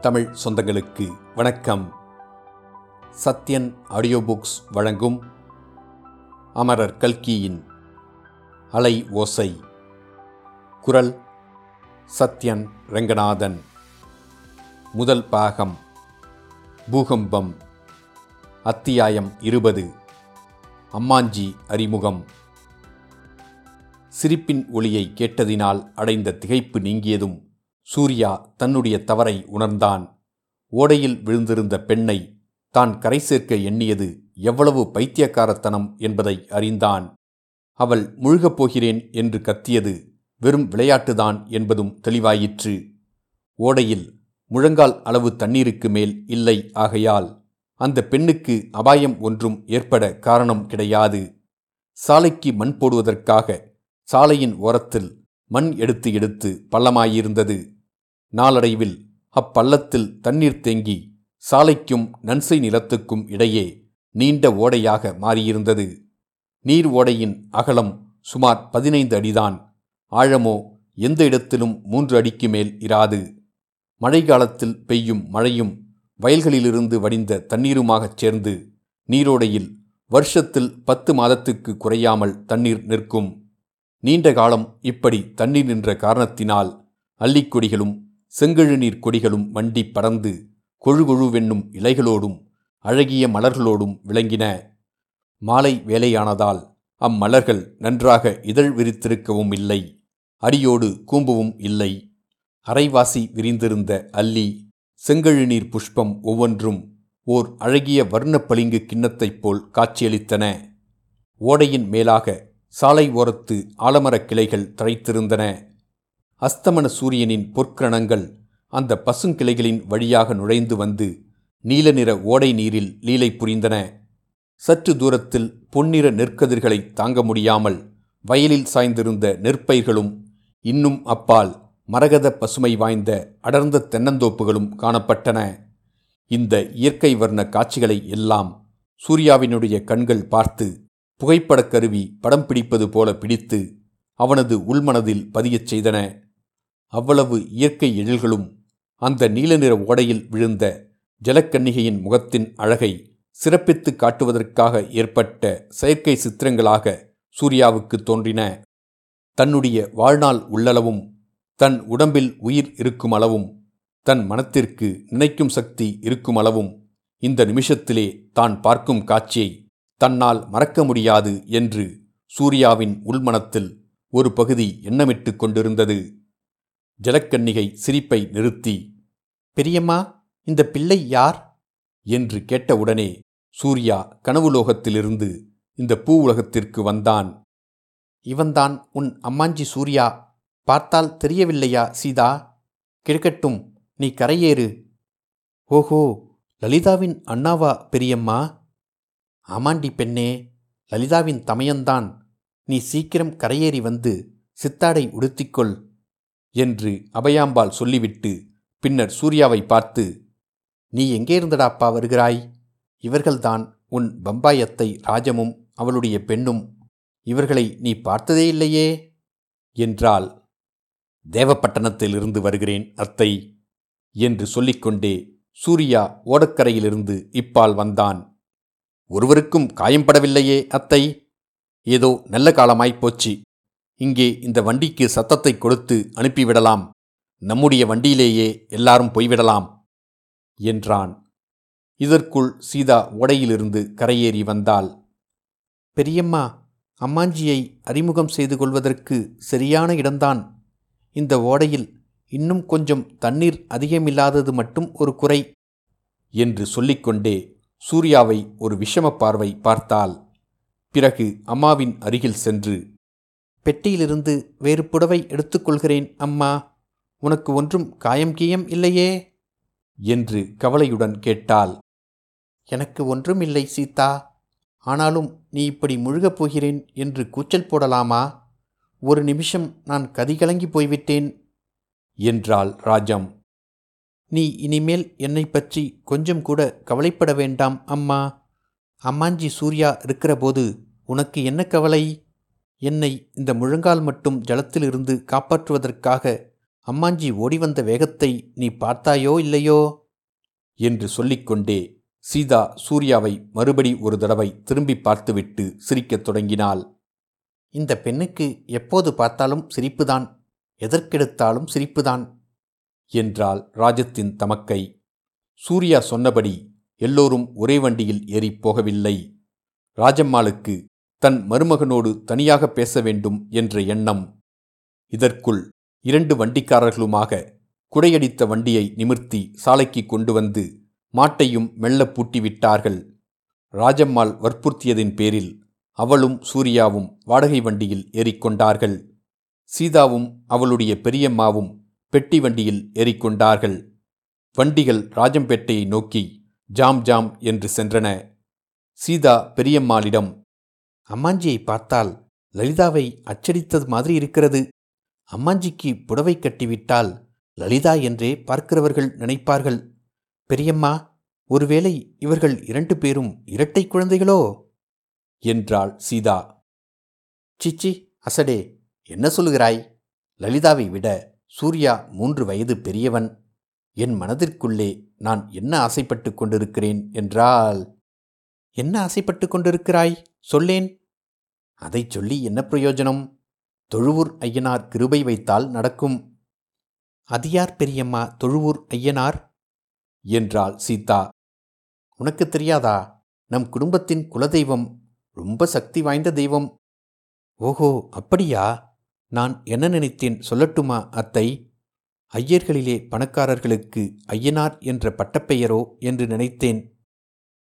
தமிழ் சொந்தங்களுக்கு வணக்கம். Sathyan audio books வழங்கும் அமரர் கல்கியின் அலை ஓசை. குரல் சத்யன் ரங்கநாதன். முதல் பாகம் பூகம்பம். அத்தியாயம் இருபது. அம்மாஞ்சி அறிமுகம். சிரிப்பின் ஒளியை கேட்டதினால் அடைந்த திகைப்பு நீங்கியதும் சூர்யா தன்னுடைய தவறை உணர்ந்தான். ஓடையில் விழுந்திருந்த பெண்ணை தான் கரை சேர்க்க எண்ணியது எவ்வளவு பைத்தியக்காரத்தனம் என்பதை அறிந்தான். அவள் முழுகப் போகிறேன் என்று கத்தியது வெறும் விளையாட்டுதான் என்பதும் தெளிவாயிற்று. ஓடையில் முழங்கால் அளவு தண்ணீருக்கு மேல் இல்லை ஆகையால் அந்த பெண்ணுக்கு அபாயம் ஒன்றும் ஏற்பட காரணம் கிடையாது. சாலைக்கு மண் போடுவதற்காக சாலையின் ஓரத்தில் மண் எடுத்து எடுத்து பள்ளமாயிருந்தது. நாளடைவில் அப்பள்ளத்தில் தண்ணீர் தேங்கி சாலைக்கும் நன்சை நிலத்துக்கும் இடையே நீண்ட ஓடையாக மாறியிருந்தது. நீர் ஓடையின் அகலம் சுமார் பதினைந்து அடிதான். ஆழமோ எந்த இடத்திலும் மூன்று அடிக்கு மேல் இராது. மழை காலத்தில் பெய்யும் மழையும் வயல்களிலிருந்து வடிந்த தண்ணீருமாகச் சேர்ந்து நீரோடையில் வருஷத்தில் பத்து மாதத்துக்கு குறையாமல் தண்ணீர் நிற்கும். நீண்ட காலம் இப்படி தண்ணீர் நின்ற காரணத்தினால் அள்ளிக்கொடிகளும் செங்கழுநீர் கொடிகளும் வண்டி பறந்து கொழுகொழுவென்னும் இலைகளோடும் அழகிய மலர்களோடும் விளங்கின. மாலை வேலையானதால் அம்மலர்கள் நன்றாக இதழ் விரித்திருக்கவும் இல்லை. அடியோடு கூம்பவும் இல்லை. அரைவாசி விரிந்திருந்த அல்லி செங்கழுநீர் புஷ்பம் ஒவ்வொன்றும் ஓர் அழகிய வர்ணப்பளிங்கு கிண்ணத்தைப் போல் காட்சியளித்தன. ஓடையின் மேலாக சாலை ஓரத்து ஆலமரக் கிளைகள் தழைத்திருந்தன அஸ்தமன சூரியனின் பொற்கிரணங்கள் அந்த பசுங்கிளைகளின் வழியாக நுழைந்து வந்து நீல நிற ஓடை நீரில் லீலை புரிந்தன. சற்று தூரத்தில் பொன்னிற நெற்கதிர்களை தாங்க முடியாமல் வயலில் சாய்ந்திருந்த நெற்பயிர்களும் இன்னும் அப்பால் மரகத பசுமை வாய்ந்த அடர்ந்த தென்னந்தோப்புகளும் காணப்பட்டன. இந்த இயற்கை வர்ண காட்சிகளை எல்லாம் சூர்யாவினுடைய கண்கள் பார்த்து புகைப்படக் கருவி படம் பிடிப்பது போல பிடித்து அவனது உள்மனதில் பதியச் செய்தன. அவ்வளவு இயற்கை எழில்களும் அந்த நீல நிற ஓடையில் விழுந்த ஜலக்கன்னிகையின் முகத்தின் அழகை சிறப்பித்து காட்டுவதற்காக ஏற்பட்ட செயற்கை சித்திரங்களாக சூர்யாவுக்கு தோன்றின. தன்னுடைய வாழ்நாள் உள்ளளவும் தன் உடம்பில் உயிர் இருக்கும் அளவும் தன் மனத்திற்கு நினைக்கும் சக்தி இருக்கும் அளவும் இந்த நிமிஷத்திலே தான் பார்க்கும் காட்சியை தன்னால் மறக்க முடியாது என்று சூர்யாவின் உள்மனத்தில் ஒரு பகுதி எண்ணமிட்டு கொண்டிருந்தது. ஜலக்கன்னிகை சிரிப்பை நிறுத்தி பெரியம்மா இந்த பிள்ளை யார்? என்று கேட்டவுடனே சூர்யா கனவுலோகத்திலிருந்து இந்த பூ உலகத்திற்கு வந்தான். இவன்தான் உன் அம்மாஞ்சி சூர்யா. பார்த்தால் தெரியவில்லையா சீதா? கிழக்கட்டும் நீ கரையேறு. ஓஹோ லலிதாவின் அண்ணாவா பெரியம்மா? ஆமாண்டி பெண்ணே லலிதாவின் தமையன்தான். நீ சீக்கிரம் கரையேறி வந்து சித்தாடை உடுத்திக்கொள். என்று அபயாம்பாள் சொல்லிவிட்டு பின்னர் சூர்யாவை பார்த்து நீ எங்கே இருந்தடாப்பா வருகிறாய்? இவர்கள்தான் உன் பம்பாயத்தை ராஜமும் அவளுடைய பெண்ணும். இவர்களை நீ பார்த்ததே இல்லையே? என்றால் தேவப்பட்டணத்திலிருந்து வருகிறேன் அத்தை என்று சொல்லிக்கொண்டே சூர்யா ஓடக்கரையிலிருந்து இப்பால் வந்தான். ஒருவருக்கும் காயம்படவில்லையே அத்தை. ஏதோ நல்ல காலமாய்ப் போச்சு. இங்கே இந்த வண்டிக்கு சத்தத்தை கொடுத்து அனுப்பிவிடலாம். நம்முடைய வண்டியிலேயே எல்லாரும் போய்விடலாம் என்றான். இதற்குள் சீதா ஓடையிலிருந்து கரையேறி வந்தாள். பெரியம்மா அம்மாஞ்சியை அறிமுகம் செய்து கொள்வதற்கு சரியான இடம்தான். இந்த ஓடையில் இன்னும் கொஞ்சம் தண்ணீர் அதிகமில்லாதது மட்டும் ஒரு குறை என்று சொல்லிக்கொண்டே சூர்யாவை ஒரு விஷம பார்வை பார்த்தாள். பிறகு அம்மாவின் அருகில் சென்று பெட்டியிலிருந்து வேறு புடவை எடுத்துக்கொள்கிறேன் அம்மா. உனக்கு ஒன்றும் காயம் கீயம் இல்லையே? என்று கவலையுடன் கேட்டாள். எனக்கு ஒன்றும் இல்லை சீதா. ஆனாலும் நீ இப்படி முழுகப் போகிறேன் என்று கூச்சல் போடலாமா? ஒரு நிமிஷம் நான் கதிகலங்கி போய்விட்டேன் என்றாள் ராஜம். நீ இனிமேல் என்னை பற்றி கொஞ்சம் கூட கவலைப்பட வேண்டாம் அம்மா. அம்மாஞ்சி சூர்யா இருக்கிறபோது உனக்கு என்ன கவலை? என்னை இந்த முழங்கால் மட்டும் ஜலத்திலிருந்து காப்பாற்றுவதற்காக அம்மாஞ்சி ஓடி வந்த வேகத்தை நீ பார்த்தாயோ இல்லையோ? என்று சொல்லிக்கொண்டே சீதா சூர்யாவை மறுபடி ஒரு தடவை திரும்பி பார்த்துவிட்டு சிரிக்கத் தொடங்கினாள். இந்த பெண்ணுக்கு எப்போது பார்த்தாலும் சிரிப்புதான் எதற்கெடுத்தாலும் சிரிப்புதான் என்றாள் ராஜத்தின் தமக்கை. சூர்யா சொன்னபடி எல்லோரும் ஒரே வண்டியில் ஏறிப் போகவில்லை. ராஜம்மாளுக்கு தன் மருமகனோடு தனியாக பேச வேண்டும் என்ற எண்ணம். இதற்குள் இரண்டு வண்டிக்காரர்களுமாக குடையடித்த வண்டியை நிமிர்த்தி சாலைக்கு கொண்டு வந்து மாட்டையும் மெல்ல பூட்டிவிட்டார்கள். ராஜம்மாள் வற்புறுத்தியதின் பேரில் அவளும் சூர்யாவும் வாடகை வண்டியில் ஏறிக்கொண்டார்கள். சீதாவும் அவளுடைய பெரியம்மாவும் பெட்டி வண்டியில் ஏறிக்கொண்டார்கள். வண்டிகள் ராஜம்பேட்டையை நோக்கி ஜாம் ஜாம் என்று சென்றன. சீதா பெரியம்மாளிடம் அம்மாஞ்சியை பார்த்தால் லலிதாவை அச்சடித்தது மாதிரி இருக்கிறது. அம்மாஞ்சிக்கு புடவை கட்டிவிட்டால் லலிதா என்றே பார்க்கிறவர்கள் நினைப்பார்கள். பெரியம்மா ஒருவேளை இவர்கள் இரண்டு பேரும் இரட்டை குழந்தைகளோ? என்றாள் சீதா. சிச்சி அசடே என்ன சொல்கிறாய் லலிதாவை விட சூர்யா மூன்று வயது பெரியவன். என் மனதிற்குள்ளே நான் என்ன ஆசைப்பட்டு கொண்டிருக்கிறேன் என்றால் என்ன ஆசைப்பட்டு கொண்டிருக்கிறாய்? சொல்லேன். அதைச் சொல்லி என்ன பிரயோஜனம்? தொழுவூர் ஐயனார் கிருபை வைத்தால் நடக்கும். அதியார் பெரியம்மா? தொழுவூர் ஐயனார்? என்றாள் சீதா. உனக்கு தெரியாதா? நம் குடும்பத்தின் குலதெய்வம் ரொம்ப சக்தி வாய்ந்த தெய்வம். ஓஹோ அப்படியா? நான் என்ன நினைத்தேன் சொல்லட்டுமா அத்தை? ஐயர்களிலே பணக்காரர்களுக்கு ஐயனார் என்ற பட்டப்பெயரோ என்று நினைத்தேன்.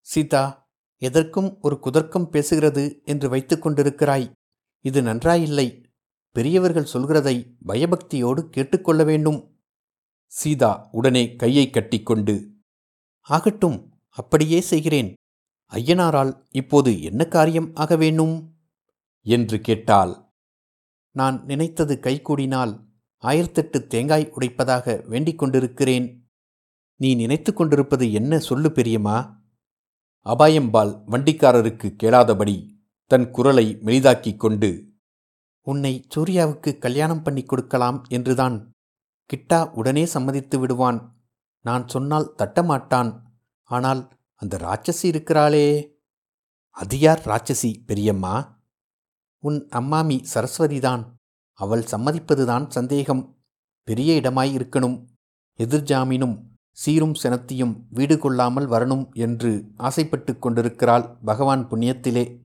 சீதா எதற்கும் ஒரு குதர்க்கம் பேசுகிறது என்று வைத்துக்கொண்டிருக்கிறாய் இது நன்றாயில்லை. பெரியவர்கள் சொல்கிறதை பயபக்தியோடு கேட்டுக்கொள்ள வேண்டும். சீதா உடனே கையை கட்டிக்கொண்டு ஆகட்டும் அப்படியே செய்கிறேன். ஐயனாரால் இப்போது என்ன காரியம் ஆக வேணும் என்று கேட்டாள். நான் நினைத்தது கைகூடினால் ஆயிரத்தெட்டு தேங்காய் உடைப்பதாக வேண்டிக் கொண்டிருக்கிறேன். நீ நினைத்து கொண்டிருப்பது என்ன சொல்லு பெரியம்மா? அபாயம்பால் வண்டிக்காரருக்கு கேளாதபடி தன் குரலை மெலிதாக்கிக் கொண்டு உன்னை சூர்யாவுக்கு கல்யாணம் பண்ணி கொடுக்கலாம் என்றுதான். கிட்டா உடனே சம்மதித்து விடுவான். நான் சொன்னால் தட்டமாட்டான். ஆனால் அந்த ராட்சசி இருக்கிறாளே. அது யார் ராட்சசி பெரியம்மா? உன் அம்மாமி சரஸ்வதிதான். அவள் சம்மதிப்பதுதான் சந்தேகம். பெரிய இடமாய் இருக்கணும். எதிர்ஜாமீனும் சீரும் செனத்தியும் வீடு கொள்ளாமல் வரணும் என்று ஆசைப்பட்டு கொண்டிருக்கிறாள் பகவான் புண்ணியத்திலே.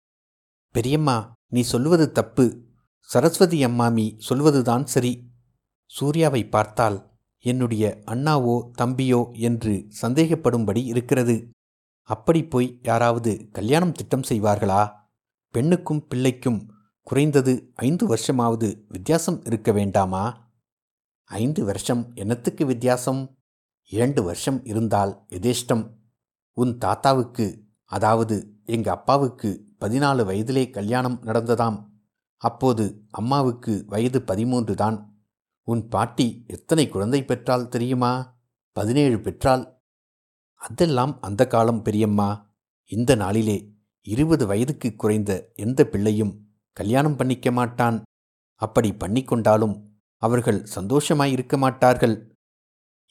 பெரியம்மா நீ சொல்லுவது தப்பு. சரஸ்வதி அம்மாமி சொல்வதுதான் சரி. சூர்யாவை பார்த்தால் என்னுடைய அண்ணாவோ தம்பியோ என்று சந்தேகப்படும்படி இருக்கிறது. அப்படி போய் யாராவது கல்யாணம் திட்டம் செய்வார்களா? பெண்ணுக்கும் பிள்ளைக்கும் குறைந்தது ஐந்து வருஷமாவது வித்தியாசம் இருக்க வேண்டாமா? ஐந்து வருஷம் என்னத்துக்கு வித்தியாசம்? இரண்டு வருஷம் இருந்தால் எதேஷ்டம்? உன் தாத்தாவுக்கு அதாவது எங்கள் அப்பாவுக்கு பதினாலு வயதிலே கல்யாணம் நடந்ததாம். அப்போது அம்மாவுக்கு வயது பதிமூன்று தான். உன் பாட்டி எத்தனை குழந்தை பெற்றால் தெரியுமா? பதினேழு பெற்றால். அதெல்லாம் அந்த காலம் பெரியம்மா. இந்த நாளிலே இருபது வயதுக்கு குறைந்த எந்த பிள்ளையும் கல்யாணம் பண்ணிக்க மாட்டான். அப்படி பண்ணிக்கொண்டாலும் அவர்கள் சந்தோஷமாயிருக்க மாட்டார்கள்.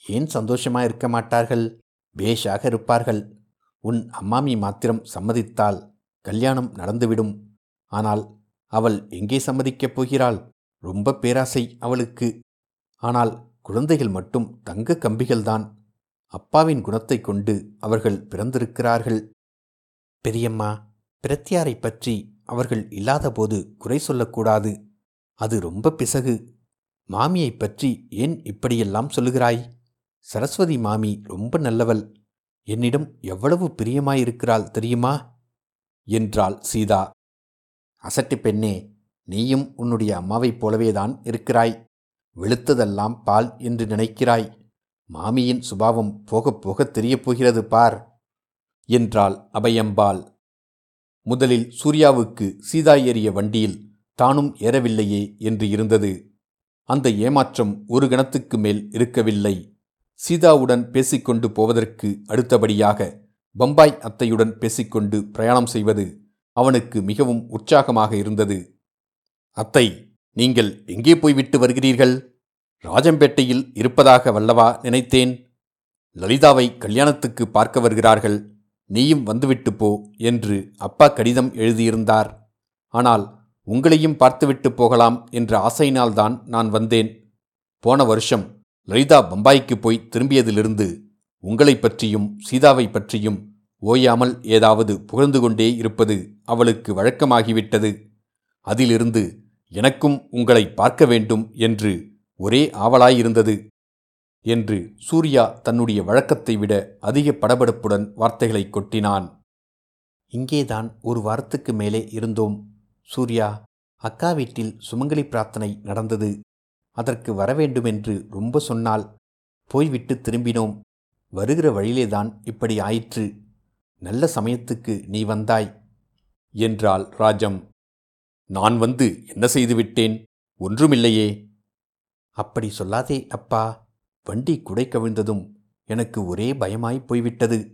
ஏன் சந்தோஷமாயிருக்க மாட்டார்கள்? பேஷாக இருப்பார்கள். உன் அம்மாமி மாத்திரம் சம்மதித்தால் கல்யாணம் நடந்துவிடும். ஆனால் அவள் எங்கே சம்மதிக்கப் போகிறாள்? ரொம்ப பேராசை அவளுக்கு. ஆனால் குழந்தைகள் மட்டும் தங்க கம்பிகள்தான். அப்பாவின் குணத்தை கொண்டு அவர்கள் பிறந்திருக்கிறார்கள். பெரியம்மா பிரத்தியாரைப் பற்றி அவர்கள் இல்லாதபோது குறை சொல்லக்கூடாது. அது ரொம்ப பிசகு. மாமியைப் பற்றி ஏன் இப்படியெல்லாம் சொல்லுகிறாய்? சரஸ்வதி மாமி ரொம்ப நல்லவள். என்னிடம் எவ்வளவு பிரியமாயிருக்கிறாள் தெரியுமா? என்றாள் சீதா. அசட்டு பெண்ணே நீயும் உன்னுடைய அம்மாவைப் போலவேதான் இருக்கிறாய். வெளுத்ததெல்லாம் பால் என்று நினைக்கிறாய். மாமியின் சுபாவம் போகப் போகத் தெரியப் போகிறது பார் என்றாள் அபயம்பாள். முதலில் சூர்யாவுக்கு சீதா ஏறிய வண்டியில் தானும் ஏறவில்லையே என்று இருந்தது. அந்த ஏமாற்றம் ஒரு கணத்துக்கு மேல் இருக்கவில்லை. சீதாவுடன் பேசிக்கொண்டு போவதற்கு அடுத்தபடியாக பம்பாய் அத்தையுடன் பேசிக்கொண்டு பிரயாணம் செய்வது அவனுக்கு மிகவும் உற்சாகமாக இருந்தது. அத்தை நீங்கள் எங்கே போய்விட்டு வருகிறீர்கள்? ராஜம்பேட்டையில் இருப்பதாக வல்லவா நினைத்தேன். லலிதாவை கல்யாணத்துக்கு பார்க்க வருகிறார்கள். நீயும் வந்துவிட்டு போ என்று அப்பா கடிதம் எழுதியிருந்தார். ஆனால் உங்களையும் பார்த்துவிட்டு போகலாம் என்ற ஆசையினால்தான் நான் வந்தேன். போன வருஷம் லலிதா பம்பாய்க்கு போய் திரும்பியதிலிருந்து உங்களைப் பற்றியும் சீதாவை பற்றியும் ஓயாமல் ஏதாவது புகழ்ந்து கொண்டே இருப்பது அவளுக்கு வழக்கமாகிவிட்டது. அதிலிருந்து எனக்கும் உங்களை பார்க்க வேண்டும் என்று ஒரே ஆவலாயிருந்தது என்று சூர்யா தன்னுடைய வழக்கத்தை விட அதிக படபடப்புடன் வார்த்தைகளை கொட்டினான். இங்கேதான் ஒரு வாரத்துக்கு மேலே இருந்தோம். சூர்யா அக்கா வீட்டில் சுமங்கலி பிரார்த்தனை நடந்தது. அதற்கு வரவேண்டுமென்று ரொம்ப சொன்னால் போய்விட்டு திரும்பினோம். வருகிற வழியிலேதான் இப்படி ஆயிற்று. நல்ல சமயத்துக்கு நீ வந்தாய். என்றாள் ராஜம். நான் வந்து என்ன செய்துவிட்டேன்? ஒன்றுமில்லையே. அப்படி சொல்லாதே அப்பா. வண்டி குடை கவிழ்ந்ததும் எனக்கு ஒரே பயமாய் போய்விட்டது.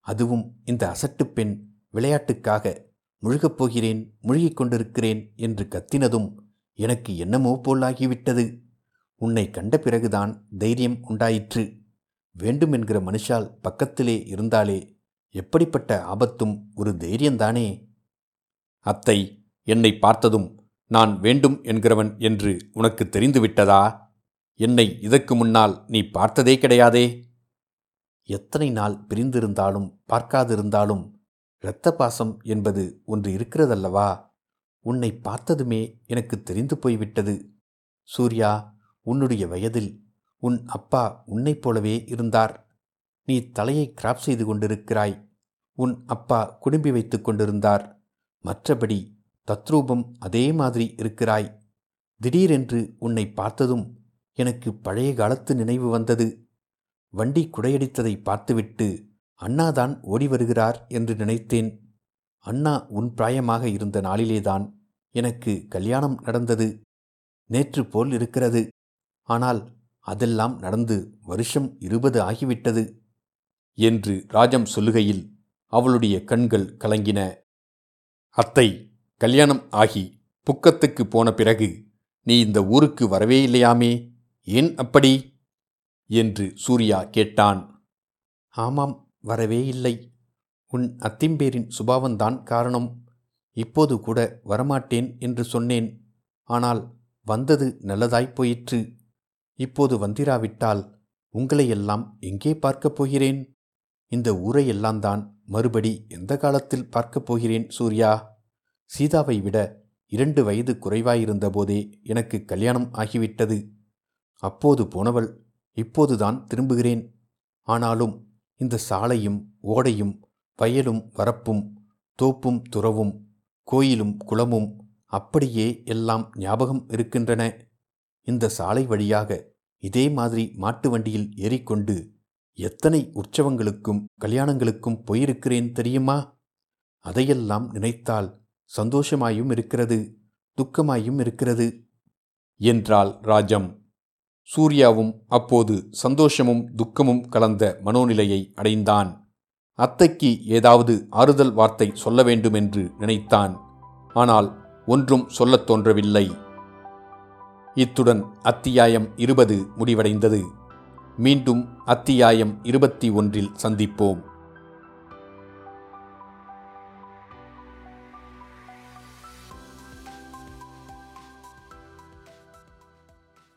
அதுவும் இந்த அசட்டுப் பெண் விளையாட்டுக்காக முழுகப் போகிறேன் முழுகிக் கொண்டிருக்கிறேன் என்று கத்தினதும் எனக்கு என்னமோ போலாகிவிட்டது. உன்னை கண்ட பிறகுதான் தைரியம் உண்டாயிற்று. வேண்டுமென்கிற மனுஷால் பக்கத்திலே இருந்தாலே எப்படிப்பட்ட ஆபத்தும் ஒரு தைரியந்தானே அத்தை என்னை பார்த்ததும் நான் வேண்டும் என்கிறவன் என்று உனக்கு தெரிந்துவிட்டதா? என்னை இதற்கு முன்னால் நீ பார்த்ததே கிடையாதே? எத்தனை நாள் பிரிந்திருந்தாலும் பார்க்காதிருந்தாலும் இரத்த பாசம் என்பது ஒன்று இருக்கிறதல்லவா? உன்னை பார்த்ததுமே எனக்கு தெரிந்து போய்விட்டது. சூர்யா உன்னுடைய வயதில் உன் அப்பா உன்னைப் போலவே இருந்தார். நீ தலையை கிராப் செய்து கொண்டிருக்கிறாய். உன் அப்பா குடும்பி வைத்துக் கொண்டிருந்தார். மற்றபடி தத்ரூபம் அதே மாதிரி இருக்கிறாய். திடீரென்று உன்னை பார்த்ததும் எனக்கு பழைய காலத்து நினைவு வந்தது. வண்டி குடையடித்ததை பார்த்துவிட்டு அண்ணாதான் ஓடி வருகிறார் என்று நினைத்தேன். அண்ணா உன் பிராயமாக இருந்த நாளிலேதான் எனக்கு கல்யாணம் நடந்தது. நேற்று போல் இருக்கிறது. ஆனால் அதெல்லாம் நடந்து வருஷம் இருபது ஆகிவிட்டது. என்று ராஜம் சொல்லுகையில் அவளுடைய கண்கள் கலங்கின. அத்தை கல்யாணம் ஆகி புக்கத்துக்கு போன பிறகு நீ இந்த ஊருக்கு வரவே இல்லையாமே? ஏன் அப்படி? என்று சூர்யா கேட்டான். ஆமாம் வரவே இல்லை. உன் அத்திம்பேரின் சுபாவந்தான் காரணம். இப்போது கூட வரமாட்டேன் என்று சொன்னேன். ஆனால் வந்தது நல்லதாய்ப் போயிற்று. இப்போது வந்திராவிட்டால் உங்களையெல்லாம் எங்கே பார்க்கப் போகிறேன்? இந்த ஊரையெல்லாம் தான் மறுபடி எந்த காலத்தில் பார்க்கப் போகிறேன் சூர்யா? சீதாவை விட இரண்டு வயது குறைவாயிருந்தபோதே எனக்கு கல்யாணம் ஆகிவிட்டது. அப்போது போனவள் இப்போதுதான் திரும்புகிறேன். ஆனாலும் இந்த சாலையும் ஓடையும் வயலும் வரப்பும் தோப்பும் துறவும் கோயிலும் குளமும் அப்படியே எல்லாம் ஞாபகம் இருக்கின்றன. இந்த சாலை வழியாக இதே மாதிரி மாட்டு வண்டியில் ஏறிக்கொண்டு எத்தனை உற்சவங்களுக்கும் கல்யாணங்களுக்கும் போயிருக்கிறேன் தெரியுமா? அதையெல்லாம் நினைத்தால் சந்தோஷமாயும் இருக்கிறது துக்கமாயும் இருக்கிறது. என்றாள் ராஜம். சூர்யாவும் அப்போது சந்தோஷமும் துக்கமும் கலந்த மனோநிலையை அடைந்தான். அத்தைக்கு ஏதாவது ஆறுதல் வார்த்தை சொல்ல வேண்டுமென்று நினைத்தான். ஆனால் ஒன்றும் சொல்லத் தோன்றவில்லை. இத்துடன் அத்தியாயம் இருபது முடிவடைந்தது. மீண்டும் அத்தியாயம் இருபத்தி ஒன்றில் சந்திப்போம்.